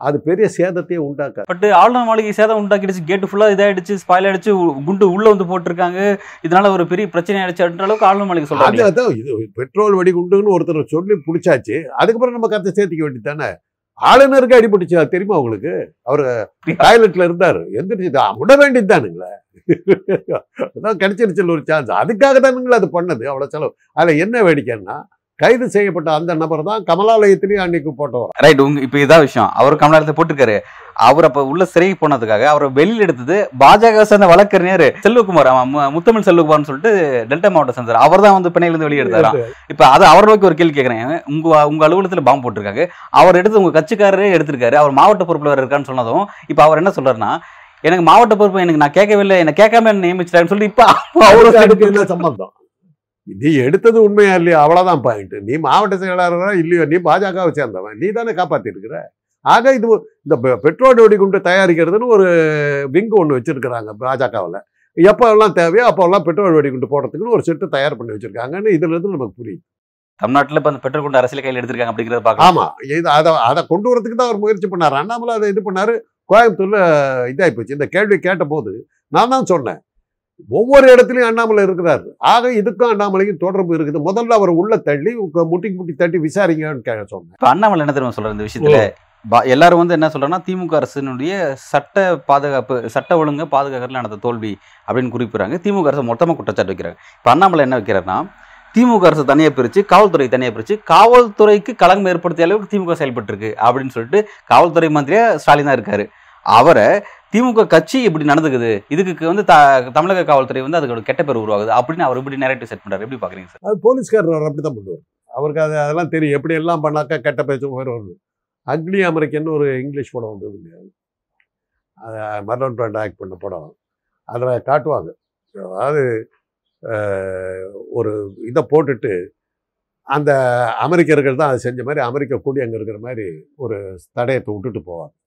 [SPEAKER 2] அது பெரிய சேதத்தையே உண்டாக்காது.
[SPEAKER 1] பட் ஆளுநர் மாளிகை சேதம் உண்டாக்கிடுச்சு. கேட்டு ஃபுல்லா இதாயிடுச்சு ஸ்பாயில் ஆயிடுச்சு உ- குண்டு உள்ள வந்து போட்டிருக்காங்க. இதனால ஒரு பெரிய பிரச்சனை ஆயிடுச்சு அப்படின்ற அளவுக்கு ஆளுநர் மாளிகை சொல்றாங்க.
[SPEAKER 2] அதான் இது பெட்ரோல் வெடிகுண்டுன்னு ஒருத்தர் சொல்லி பிடிச்சாச்சு. அதுக்கப்புறம் நம்ம கத்தை சேர்த்திக்க வேண்டியதானே ஆளுநருக்கு அடிபட்டுச்சு அது தெரியுமா உங்களுக்கு? அவர் டாய்லெட்ல இருந்தாரு. எந்திரிச்சு "ஆ, விட வேண்டியது தானுங்களே அதான் கிடைச்சிருச்சு ஒரு சான்ஸ் அதுக்காக தானுங்களே அது பண்ணது. அவ்வளவு செலவு. அதுல என்ன வேடிக்கைன்னா கைது செய்யப்பட்ட அந்த நபர் தான் கமலாலயத்திலேயும் அன்னைக்கு போட்டவர்.
[SPEAKER 1] ரைட் உங்க இப்ப இதான் விஷயம். அவர் கமலாலயத்தை போட்டிருக்காரு. அவர் அப்ப உள்ள சிறைக்கு போனதுக்காக அவரை வெளியில எடுத்தது பாஜக சேர்ந்த வழக்கறிஞர் செல்வகுமார் முத்தமிழ் செல்வகுமார்னு சொல்லிட்டு டெல்டா மாவட்டம் சேர்ந்தார் அவர் தான் வந்து பிணையில இருந்து வெளியே எடுத்தாராம் இப்ப அது அவர் நோக்கி ஒரு கேள்வி கேட்கறேன் உங்க உங்க அலுவலகத்துல பாம்பு போட்டிருக்காங்க அவர் எடுத்து உங்க கட்சிக்காரரே எடுத்திருக்காரு. அவர் மாவட்ட பொறுப்புல வேற இருக்கான்னு சொன்னதும் இப்ப அவர் என்ன சொல்றாருன்னா எனக்கு மாவட்ட பொறுப்பு எனக்கு நான் கேட்கவே இல்லை என்ன கேட்காம நியமிச்சிட்டாருன்னு சொல்லிட்டு இப்ப அவரு
[SPEAKER 2] அவருக்கு என்ன சம்பந்தம்? நீ எடுத்தது உண்மையா இல்லையா? அவ்வளவுதான் பாயிண்ட் நீ மாவட்ட செயலாளரா இல்லையோ? நீ பாஜகவை சேர்ந்தவன். நீ தானே காப்பாத்தி இருக்கிற ஆக இது இந்த பெட்ரோல் வெடிகுண்டு தயாரிக்கிறதுன்னு ஒரு விங்கு ஒன்று வச்சிருக்கிறாங்க பாஜகவில். எப்போ எல்லாம் தேவையோ அப்போ எல்லாம் பெட்ரோல் வெடிகுண்டு போடுறதுக்குன்னு ஒரு செட்டு தயார் பண்ணி வச்சிருக்காங்கன்னு இதுல இருந்து நமக்கு புரியுது.
[SPEAKER 1] தமிழ்நாட்டுல இப்ப அந்த பெட்ரோல் கொண்டு அரசியல் கையில் எடுத்திருக்காங்க அப்படிங்கறத பாக்கலாம்
[SPEAKER 2] ஆமா. இது அதை அதை கொண்டு வரதுக்கு தான் அவர் முயற்சி பண்ணார். அண்ணாமலை அதை இது பண்ணாரு. கோயம்புத்தூர்ல இதாகி போச்சு இந்த கேள்வி கேட்ட போது நான் தான் சொன்னேன். ஒவ்வொரு இடத்துலயும் அண்ணாமலை இருக்கிறார். ஆக இதுக்கும் அண்ணாமலைக்கும் தொடர்பு இருக்குது. முதல்ல அவர் உள்ள தள்ளி முட்டி முட்டி தட்டி விசாரிங்கன்னு சொன்னேன்.
[SPEAKER 1] அண்ணாமலை என்ன தெரியுமா சொல்ற இந்த விஷயத்துல? எல்லாரும் வந்து என்ன சொல்றாங்கன்னா திமுக அரசினுடைய சட்ட பாதுகாப்பு சட்ட ஒழுங்கு பாதுகாக்கிறதுல நடந்த தோல்வி அப்படின்னு குறிப்பிடுறாங்க. திமுக அரசு மொத்தமா குற்றச்சாட்டு வைக்கிறாங்க. இப்போ அண்ணாமலை என்ன வைக்கிறாருன்னா திமுக அரசு தனியா பிரிச்சு காவல்துறை தனியா பிரிச்சு காவல்துறைக்கு களங்கம் ஏற்படுத்திய அளவுக்கு திமுக செயல்பட்டு இருக்கு அப்படின்னு சொல்லிட்டு காவல்துறை மந்திரியாக ஸ்டாலின் தான் இருக்காரு. அவரை திமுக கட்சி இப்படி நடந்துக்குது. இதுக்கு வந்து த- தமிழக காவல்துறை வந்து அதுக்கு ஒரு கெட்ட பேர் உருவாகுது. அப்படின்னு அவர் இப்படி நேரட்டிவ் செட் பண்றாரு. எப்படி பாக்குறீங்க சார்?
[SPEAKER 2] அது போலீஸ்காரர் அப்படிதான் பண்ணுவார். அவருக்கு அது அதெல்லாம் தெரியும். எப்படி எல்லாம் பண்ணாக்கா கெட்ட பேச்சும் வருது அக்னி அமெரிக்கன் ஒரு இங்கிலீஷ் படம் வந்ததுங்க அது மர்லன் பிராண்ட் ஆக்ட் பண்ண படம். அதில் காட்டுவாங்க. அதாவது ஒரு இதை போட்டுட்டு அந்த அமெரிக்கர்கள் தான் அதை செஞ்ச மாதிரி அமெரிக்க கூடி அங்கே இருக்கிற மாதிரி ஒரு தடயத்தை விட்டுட்டு போவாங்க.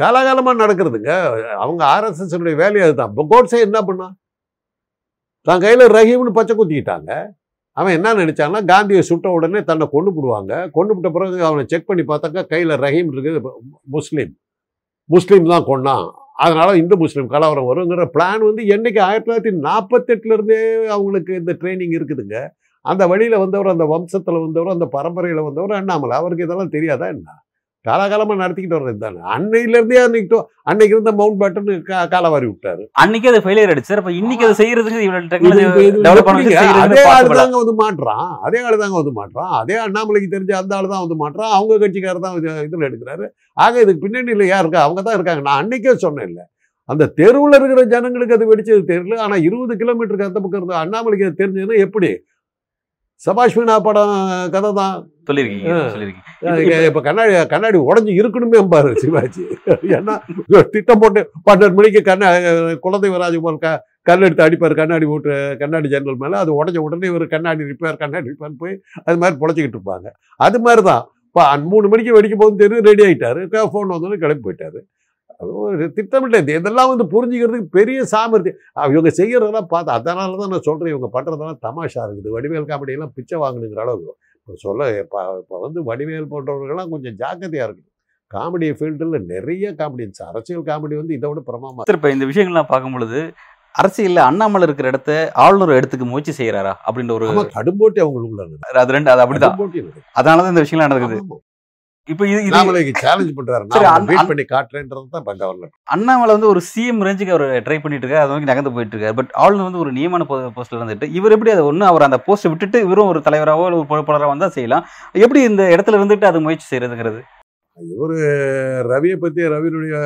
[SPEAKER 2] காலாகாலமாக நடக்கிறதுங்க. அவங்க ஆர்எஸ்எஸ்னுடைய வேலையை அதுதான். இப்போ கோட்ஸே என்ன பண்ணான் தான் கையில் ரஹீம்னு பச்சை குத்திக்கிட்டாங்க. அவன் என்ன நினச்சான்னா காந்தியை சுட்ட உடனே தன்னை கொண்டு போடுவாங்க. கொண்டு விட்ட பிறகு அவனை செக் பண்ணி பார்த்தாக்கா கையில் ரஹீம் இருக்குது. முஸ்லீம். முஸ்லீம் தான் கொண்டான் அதனால் இந்து முஸ்லீம் கலவரம் வருங்கிற பிளான் வந்து என்னைக்கு ஆயிரத்தி தொள்ளாயிரத்தி நாற்பத்தெட்டுலேருந்தே அவங்களுக்கு இந்த ட்ரைனிங் இருக்குதுங்க. அந்த வழியில் வந்தவர் அந்த வம்சத்தில் வந்தவர் அந்த பரம்பரையில் வந்தவர் அண்ணாமலை. அவருக்கு இதெல்லாம் தெரியாதா என்ன? காலகாலமா நடத்திக்கிட்டு வர்றது தானே. அன்னையில இருந்தே அன்னைக்கு அன்னைக்கு இருந்த மவுண்ட் பேட்டன் காலவாரி விட்டாரு.
[SPEAKER 1] அன்னைக்கு அது ஃபெயிலியர் ஆயிடுச்சு அப்ப இன்னைக்கு அது செய்யறதுக்கு
[SPEAKER 2] அதே ஆளு தாங்க வந்து மாட்டுறான். அதே ஆளு தாங்க வந்து மாட்டுறான். அதே அண்ணாமலைக்கு தெரிஞ்ச அந்த ஆளு தான் வந்து மாட்டுறான். அவங்க கட்சிக்காரர் தான் இது- இதுல எடுக்கிறாரு. ஆக இதுக்கு பின்னணியில யார் இருக்கா? அவங்க தான் இருக்காங்க. நான் அன்னைக்கே சொன்னேன் இல்ல. அந்த தெருவுல இருக்கிற ஜனங்களுக்கு அது வெடிச்சது தெரியல. ஆனா இருபது கிலோமீட்டருக்கு அந்த பக்கம் இருந்த அண்ணாமலைக்கு அது தெரிஞ்சதுன்னா எப்படி? சபாஷ் மீனா படம் கதை தான்.
[SPEAKER 1] சொல்லிருக்கீங்க
[SPEAKER 2] இப்ப கண்ணாடி கண்ணாடி உடஞ்சி இருக்கணுமே பாரு சிவாஜி. ஏன்னா திட்டம் போட்டு பன்னெண்டு மணிக்கு கண்ணா குலதெய்வ ராஜகுமார் க கல் எடுத்து அடிப்பார் கண்ணாடி ஓட்டு கண்ணாடி ஜன்னல் மேலே. அது உடஞ்ச உடனே ஒரு கண்ணாடி ரிப்பேர் கண்ணாடி ரிப்பேர் போய் அது மாதிரி பொழைச்சிக்கிட்டு இருப்பாங்க. அது மாதிரி தான் இப்போ மூணு மணிக்கு வெடிக்கும் போது தெரியும் ரெடி ஆகிட்டாரு ஃபோன் வந்தோடனே கிளம்பி போயிட்டாரு. ஒரு திட்டமில்லை இது இதெல்லாம் வந்து புரிஞ்சுக்கிறதுக்கு பெரிய சாமர்த்தியம். இவங்க செய்யறதெல்லாம் பார்த்து அதனால தான் நான் சொல்கிறேன் இவங்க பண்ணுறதெல்லாம் தமாஷா இருக்குது. வடிவேல் காமெடியெல்லாம் பிச்சை வாங்குனுங்கிற அளவுக்கு. இப்போ சொல்ல இப்போ இப்போ வந்து வடிவேல் போன்றவர்கள்லாம் கொஞ்சம் ஜாக்கிரதையாக இருக்கணும். காமெடி ஃபீல்டில் நிறைய காமெடியன்ஸ் அரசியல் காமெடி வந்து இதை விட பிரமாமா
[SPEAKER 1] இப்ப இந்த விஷயங்கள்லாம் பார்க்கும் பொழுது அரசியல்ல அண்ணாமலை இருக்கிற இடத்த ஆளுநர் இடத்துக்கு முயற்சி செய்யறாரா? அப்படின்ற ஒரு
[SPEAKER 2] கடும்போட்டி அவங்களுக்குள்ள இருக்குது.
[SPEAKER 1] அது ரெண்டு அது அப்படிதான்.
[SPEAKER 2] இருக்குது.
[SPEAKER 1] அதனாலதான் இந்த விஷயங்கள் நடக்குது. இப்ப இது
[SPEAKER 2] அண்ணாமலைக்கு சேலஞ்ச் பண்றாரு. நான் பீட் பண்ணி காட்டுறேன்றது தான் கவர்னர்
[SPEAKER 1] அண்ணாமலை வந்து ஒரு சிஎம் ரேஞ்சுக்கு அவர் ட்ரை பண்ணிட்டு இருக்காரு. அது நோக்கி நகர்ந்து போயிட்டு இருக்காரு. பட் ஆளுநர் வந்து ஒரு நியமன போஸ்ட்ல இருந்துட்டு இவர் எப்படி அதை ஒண்ணு அவர் அந்த போஸ்ட்டை விட்டுட்டு இவரும் ஒரு தலைவராவோ இல்ல ஒரு பொறுப்பாளராக வந்தா செய்யலாம். எப்படி இந்த இடத்துல இருந்துட்டு அது முயற்சி செய்யறதுங்கிறது?
[SPEAKER 2] இவரு ரவியை பத்தி ரவியினுடைய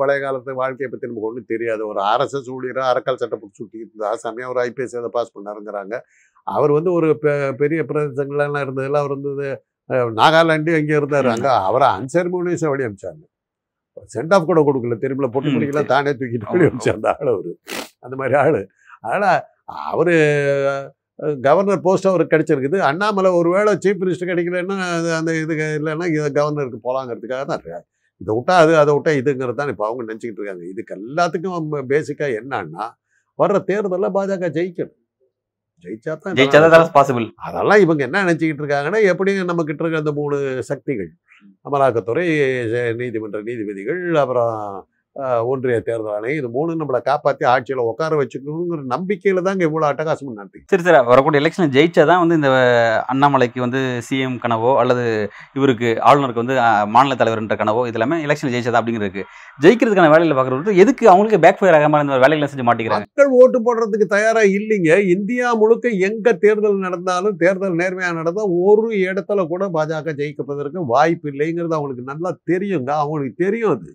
[SPEAKER 2] பழைய காலத்து வாழ்க்கையை பத்தி நமக்கு ஒன்றும் தெரியாது. ஒரு ஆர்எஸ்எஸ் ஊழியரா அரக்கல் சட்டம் போட்டு சுட்டிட்டு இருந்தா சமயம் ஒரு ஐபிஎஸ் அதை பாஸ் பண்ணாருங்கிறாங்க. அவர் வந்து ஒரு பெரிய பிரதேசங்கள்லாம் இருந்ததுல அவர் வந்து நாகாலாண்டு அங்கே இருந்தார்? அங்க அவரை அன்செரமோனியஸாக வெளியே அமிச்சாங்க சென்ட் ஆஃப் கூட கொடுக்கல. திரும்ப பொட்டு
[SPEAKER 1] சரி.
[SPEAKER 2] தானே தூக்கிட்டு வெளியே
[SPEAKER 1] ஆமா,
[SPEAKER 2] அமிச்ச அந்த ஆள் அவரு. அந்த மாதிரி ஆளு. அதனால அவரு கவர்னர் போஸ்ட் அவருக்கு கிடைச்சிருக்குது. அண்ணாமலை ஒருவேளை சீஃப் மினிஸ்டர் கிடைக்கலன்னா அது அந்த இது இல்லைன்னா இது கவர்னருக்கு போலாங்கிறதுக்காக தான் இருக்காரு. இதை விட்டா அது அதை விட்டா இதுங்கிறது தான் இப்போ அவங்க நினச்சிக்கிட்டு இருக்காங்க. இதுக்கு எல்லாத்துக்கும் பேசிக்காக என்னன்னா வர்ற தேர்தலில் பாஜக ஜெயிக்கணும். ஜெயிச்சா தான்
[SPEAKER 1] பாசிபிள்
[SPEAKER 2] அதெல்லாம் இவங்க என்ன நினச்சிக்கிட்டு இருக்காங்கன்னா எப்படியும் நம்ம கிட்ட இருக்க அந்த மூணு சக்திகள்? அமலாக்கத்துறை நீதிமன்ற நீதிபதிகள் அப்புறம் ஒன்றிய தேர்தல் ஆணையம். இது மூணு நம்மளை காப்பாற்றி ஆட்சியில் உட்கார வச்சுக்கணுங்கிற நம்பிக்கையில் தாங்க இவ்வளோ அட்டகாசம் நடத்தி
[SPEAKER 1] சரி சார். வரக்கூடிய எலெக்ஷன் ஜெயிச்சாதான் வந்து இந்த அண்ணாமலைக்கு வந்து சிஎம் கனவோ அல்லது இவருக்கு ஆளுநருக்கு வந்து மாநில தலைவர்ன்ற கனவோ இது எல்லாமே எலெக்ஷன் ஜெயிச்சதா அப்படிங்கிறது எதுக்கான வேலையில் பார்க்குறது எதுக்கு அவங்களுக்கு பேக் ஃபயர் ஆகாம இந்த வேலைகளை செஞ்சு மாட்டேங்கிறாங்க
[SPEAKER 2] மக்கள் ஓட்டு போடுறதுக்கு தயாரா இல்லைங்க. இந்தியா முழுக்க எங்க தேர்தல் நடந்தாலும் தேர்தல் நேர்மையா நடந்தா ஒரு இடத்துல கூட பாஜக ஜெயிக்கப்பதற்கு வாய்ப்பு இல்லைங்கிறது அவங்களுக்கு நல்லா தெரியுங்க. அவங்களுக்கு தெரியும் அது.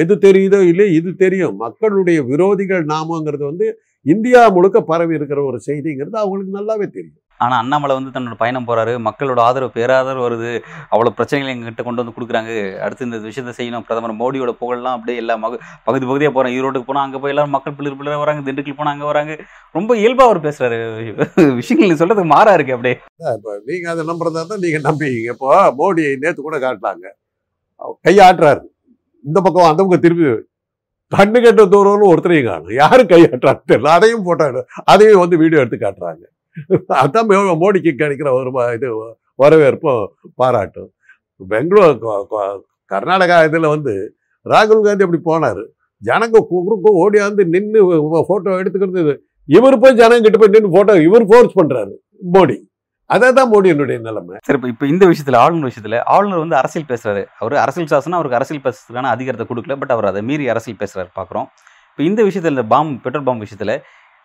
[SPEAKER 2] எது தெரியுதோ இல்லையோ இது தெரியும். மக்களுடைய விரோதிகள் நாமங்கிறது வந்து இந்தியா முழுக்க பரவி இருக்கிற ஒரு செய்திங்கிறது அவங்களுக்கு நல்லாவே தெரியும்.
[SPEAKER 1] ஆனா அண்ணாமலை வந்து தன்னோட பயணம் போறாரு. மக்களோட ஆதரவு பேராதரவு வருது. அவ்வளவு பிரச்சனைகள் எங்ககிட்ட கொண்டு வந்து கொடுக்குறாங்க. அடுத்து இந்த விஷயத்தை செய்யணும். பிரதமர் மோடியோட புகழ்லாம் அப்படியே எல்லா மக பகுதி பகுதியா போறேன் ஈரோட்டுக்கு போனா அங்க போய் எல்லாரும் மக்கள் பிள்ளை பிள்ளை வராங்க. திண்டுக்கல் போனா அங்க வராங்க. ரொம்ப இயல்பா அவர் பேசுறாரு. விஷயங்கள் சொல்றதுக்கு மாறா இருக்கு அப்படியே.
[SPEAKER 2] இப்போ நீங்க அதை நம்புறதா தான் நீங்க நம்பிக்கீங்க இப்போ மோடி நேத்து கூட காட்டினாங்க. கையாட்டுறாரு. இந்த பக்கம் அந்த பக்கம் திருப்பி கண்ணு கெட்ட தூரம்னு ஒருத்தரையும் காணும். யாரும் கையாட்டுறாங்க தெரியல அதையும் போட்டாங்க அதையும் வந்து வீடியோ எடுத்து காட்டுறாங்க. அதான் மோடிக்கு கிடைக்கிற ஒரு இது வரவேற்பும் பாராட்டும். பெங்களூர் கர்நாடகா இதில் வந்து ராகுல் காந்தி அப்படி போனார். ஜனங்க குறுக்கும் ஓடியாந்து நின்று ஃபோட்டோ எடுத்துக்கிறது. இவர் போய் ஜனங்கிட்ட போய் நின்று ஃபோட்டோ இவர் ஃபோர்ஸ் பண்ணுறாரு மோடி. அதை தான் மோடியினுடைய நிலைமை.
[SPEAKER 1] சரி இப்போ இப்போ இந்த விஷயத்தில் ஆளுநர் விஷயத்தில் ஆளுநர் வந்து அரசியல் பேசுறாரு. அவர் அரசியல் சாசனம் அவருக்கு அரசியல் பேசுறதுக்கான அதிகாரத்தை கொடுக்கல பட் அவர் அதை மீறி அரசியல் பேசுறாரு பார்க்குறோம் இப்போ இந்த விஷயத்தில் இந்த பாம் பெட்ரோல் பாம்பு விஷயத்தில்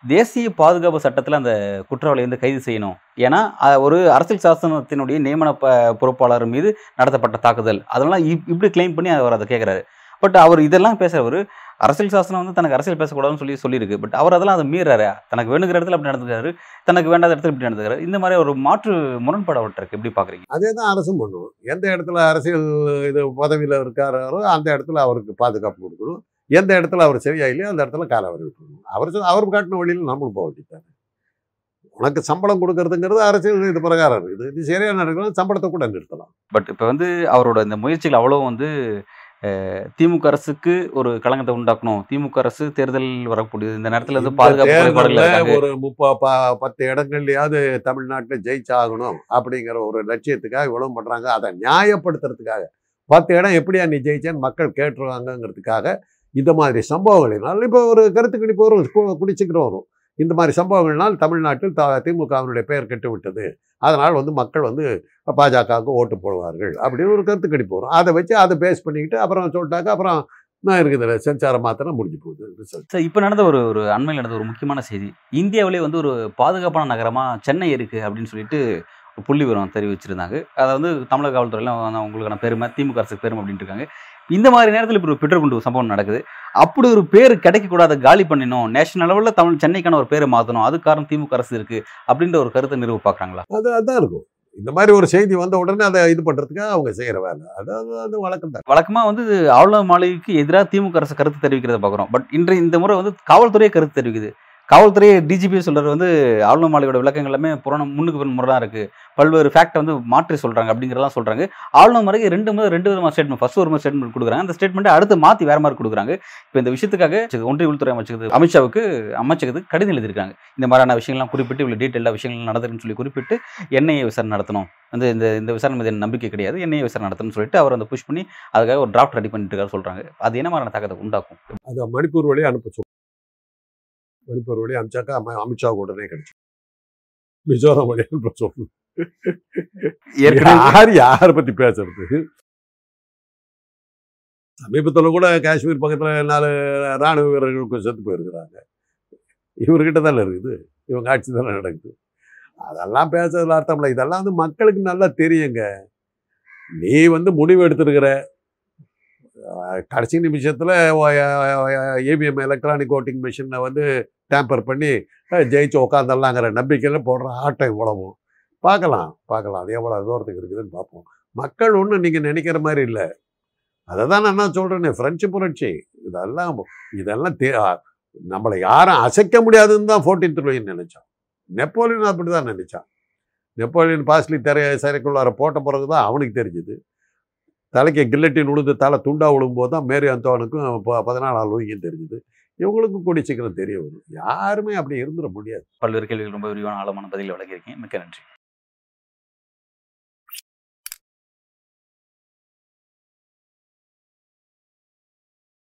[SPEAKER 1] தேசிய பாதுகாப்பு சட்டத்தில் அந்த குற்றவாளியை வந்து கைது செய்யணும். ஏன்னா ஒரு அரசியல் சாசனத்தினுடைய நியமன ப பொறுப்பாளர் மீது நடத்தப்பட்ட தாக்குதல். அதெல்லாம் இப்படி கிளைம் பண்ணி அவர் அதை கேட்குறாரு பட் அவர் இதெல்லாம் பேசுறவர் அரசியல் சாசனம் வந்து தனக்கு அரசியல் பேசக்கூடாதுன்னு சொல்லி சொல்லியிருக்கு. பட் அவர் அதெல்லாம் அதை மீறாரு. தனக்கு வேணுங்கிற இடத்துல அப்படி நடந்துக்கிறாரு. தனக்கு வேண்டாத இடத்துல இப்படி நடந்துக்கிறாரு. இந்த மாதிரி ஒரு மாற்று முரண்பாடு அவர்கிட்ட இருக்கு. எப்படி பாக்குறீங்க?
[SPEAKER 2] அதே தான் அரசும் பண்ணும் எந்த இடத்துல அரசியல் இது பதவியில் இருக்காரோ அந்த இடத்துல அவருக்கு பாதுகாப்பு கொடுக்கணும். எந்த இடத்துல அவர் சரியா இல்லையோ அந்த இடத்துல விட்டுருணும் அவர் சொ- அவர் காட்டின வழியில் நம்மளும் போக வேண்டியதானே உனக்கு சம்பளம் கொடுக்கறதுங்கிறது அரசியல் இது பிரகாரம். இருக்குது இது சரியா நடக்கலாம் சம்பளத்தை கூட நிறுத்தலாம்.
[SPEAKER 1] பட் இப்போ வந்து அவரோட இந்த முயற்சிகள் அவ்வளோ வந்து திமுக அரசுக்கு ஒரு களங்கத்தை உண்டாக்கணும். திமுக அரசு தேர்தல் வரக்கூடியது. இந்த நேரத்தில் வந்து பாதுகாப்பு
[SPEAKER 2] ஒரு முப்ப ப- பத்து இடங்கள்லயாவது தமிழ்நாட்டில் ஜெயிச்சாகணும் அப்படிங்கிற ஒரு லட்சியத்துக்காக இவ்வளவு பண்றாங்க. அதை நியாயப்படுத்துறதுக்காக. பத்து இடம் எப்படியா நீ ஜெயிச்சேன்னு மக்கள் கேட்டுருவாங்கங்கிறதுக்காக இந்த மாதிரி சம்பவங்களினால் இப்போ ஒரு கருத்து கணிப்பு வரும் கு- குடிச்சுக்கிட்டு வரும். இந்த மாதிரி சம்பவங்கள்னால் தமிழ்நாட்டில் த திமுகவினுடைய பெயர் கெட்டு விட்டது அதனால் வந்து மக்கள் வந்து பாஜகவுக்கு ஓட்டு போடுவார்கள் அப்படின்னு ஒரு கருத்து கணிப்பு வரும். அதை வச்சு அதை பேஸ் பண்ணிக்கிட்டு அப்புறம் சொல்லிட்டாக்க அப்புறம் நான் இருக்குது? சென்சாரை மாத்திரம் முடிஞ்சு போகுது ரிசல்ட்
[SPEAKER 1] சார் இப்போ நடந்த ஒரு ஒரு அண்மையில் நடந்த ஒரு முக்கியமான செய்தி. இந்தியாவிலே வந்து ஒரு பாதுகாப்பான நகரமாக சென்னை இருக்குது அப்படின்னு சொல்லிட்டு புள்ளி விவரம் தெரிவிச்சிருந்தாங்க. அதை வந்து தமிழக காவல்துறையில் அவங்களுக்கான உங்களுக்கான பெருமை திமுக அரசுக்கு பெருமை அப்படின்ட்டு இருக்காங்க. இந்த மாதிரி நேரத்தில் இப்போ ஒரு பெட்ரோல் குண்டு சம்பவம் நடக்குது. அப்படி ஒரு பேர் கிடைக்கக்கூடாத காலி பண்ணினோம் நேஷனல் லெவலில் தமிழ் சென்னைக்கான ஒரு பேரை மாற்றணும் அது காரணம் திமுக அரசு இருக்குது அப்படின்ற ஒரு கருத்தை நிறுவ பார்க்குறாங்களா?
[SPEAKER 2] அது அதான் இருக்கும். இந்த மாதிரி ஒரு செய்தி வந்த உடனே அதை இது பண்றதுக்காக அவங்க செய்யற வேலை. அது அது வழக்கம் தான்.
[SPEAKER 1] வழக்கமாக வந்து ஆளுநர் மாளிகைக்கு எதிராக திமுக அரசு கருத்து தெரிவிக்கிறத பார்க்குறோம். பட் இன்றைய இந்த முறை வந்து காவல்துறையே கருத்து தெரிவிக்குது. காவல்துறை டிஜிபி சொல்றது வந்து ஆளுநர் மாளிகையோட விளக்கங்கள் எல்லாமே புறணம் முன்னுக்கு பின் முறை தான் இருக்கு. பல்வேறு ஃபேக்டை வந்து மாற்றி சொல்றாங்க அப்படிங்கிறதெல்லாம் சொல்றாங்க. ஆளுநர் மாளிகை ரெண்டு முறை ரெண்டு விதமாக ஸ்டேட்மெண்ட் ஃபர்ஸ்ட் ஒரு மாதிரி ஸ்டேட்மெண்ட் கொடுக்குறாங்க. அந்த ஸ்டேட்மெண்ட் அடுத்து மாற்றி வேறு மாதிரி கொடுக்குறாங்க. இப்போ இந்த விஷயத்துக்காக ஒன்றிய உள்துறை அமைச்சகத்து அமித்ஷாவுக்கு அமைச்சகத்துக்கு கடிதம் எழுதியிருக்காங்க. இந்த மாதிரியான விஷயங்கள்லாம் குறிப்பிட்டு இவ்வளோ டீட்டெயிலாக விஷயங்கள் நடந்திருக்குன்னு சொல்லி குறிப்பிட்டு என்ஐஏ விசாரணை நடத்தணும். வந்து இந்த இந்த விசாரணை மீது நம்பிக்கை கிடையாது. என்ஐஏ விசாரணை நடத்தணும்னு சொல்லிட்டு அவர் அந்த புஷ் பண்ணி அதுக்காக ஒரு டிராஃப்ட் ரெடி பண்ணிட்டு இருக்காரு சொல்றாங்க. அது என்ன மாதிரியான தாக்கத்தை உண்டாக்கும்?
[SPEAKER 2] அதை மணிப்பூர் வழியாக அனுப்ப மணிப்பூர் வழியாக அமிச்சாக்கா அம அமித்ஷா உடனே கிடைச்சு மிசோரம் வழியாக அனுப்ப சொல்லு
[SPEAKER 1] ஏற்கனவே
[SPEAKER 2] யார் யாரை பத்தி பேசுறது? சமீபத்தில் கூட காஷ்மீர் பக்கத்தில் நாலு ராணுவ வீரர்களுக்கு செத்து போயிருக்கிறாங்க. இவர்கிட்ட தானே இருக்குது. இவங்க ஆட்சி தானே நடக்குது. அதெல்லாம் பேசுறதுல அர்த்தம் இல்லை. இதெல்லாம் வந்து மக்களுக்கு நல்லா தெரியுங்க. நீ வந்து முடிவு எடுத்திருக்கிற கடைசி நிமிஷத்தில் ஏபிஎம் எலக்ட்ரானிக் ஓட்டிங் மிஷினை வந்து டேம்பர் பண்ணி ஜெயிச்சு உட்காந்துடலாங்கிற நம்பிக்கையில் போடுற ஆட்டம் இவ்வளவும் பார்க்கலாம் பார்க்கலாம். அது எவ்வளோ தூரத்துக்கு இருக்குதுன்னு பார்ப்போம். மக்கள் ஒன்றும் நீங்கள் நினைக்கிற மாதிரி இல்லை. அதை தான் நான் என்ன சொல்கிறேனே ஃப்ரெஞ்சு புரட்சி. இதெல்லாம் இதெல்லாம் தே நம்மளை யாரும் அசைக்க முடியாதுன்னு தான் ஃபோர்டீன்த் லுயின் நினச்சான். நெப்போலியன் அப்படி தான் நினச்சான். நெப்போலியன் பாஸ்லி திரை சிறைக்குள்ளார போட்ட பிறகு தான் அவனுக்கு தெரிஞ்சுது. தலைக்கு கில்லட்டின் விழுந்து தலை துண்டா விழும்போது தான் மேரி அந்தோனுக்கும் பதினாலு ஆள் லூயிக்கும் தெரிஞ்சுது. இவங்களுக்கும் கூடி சீக்கிரம் தெரிய வரும். யாருமே அப்படி இருந்துட முடியாது.
[SPEAKER 1] பல்வேறு கேள்விகள் ரொம்ப விரிவான ஆழமான பதில் வழங்கியிருக்கீங்க மிக்க நன்றி.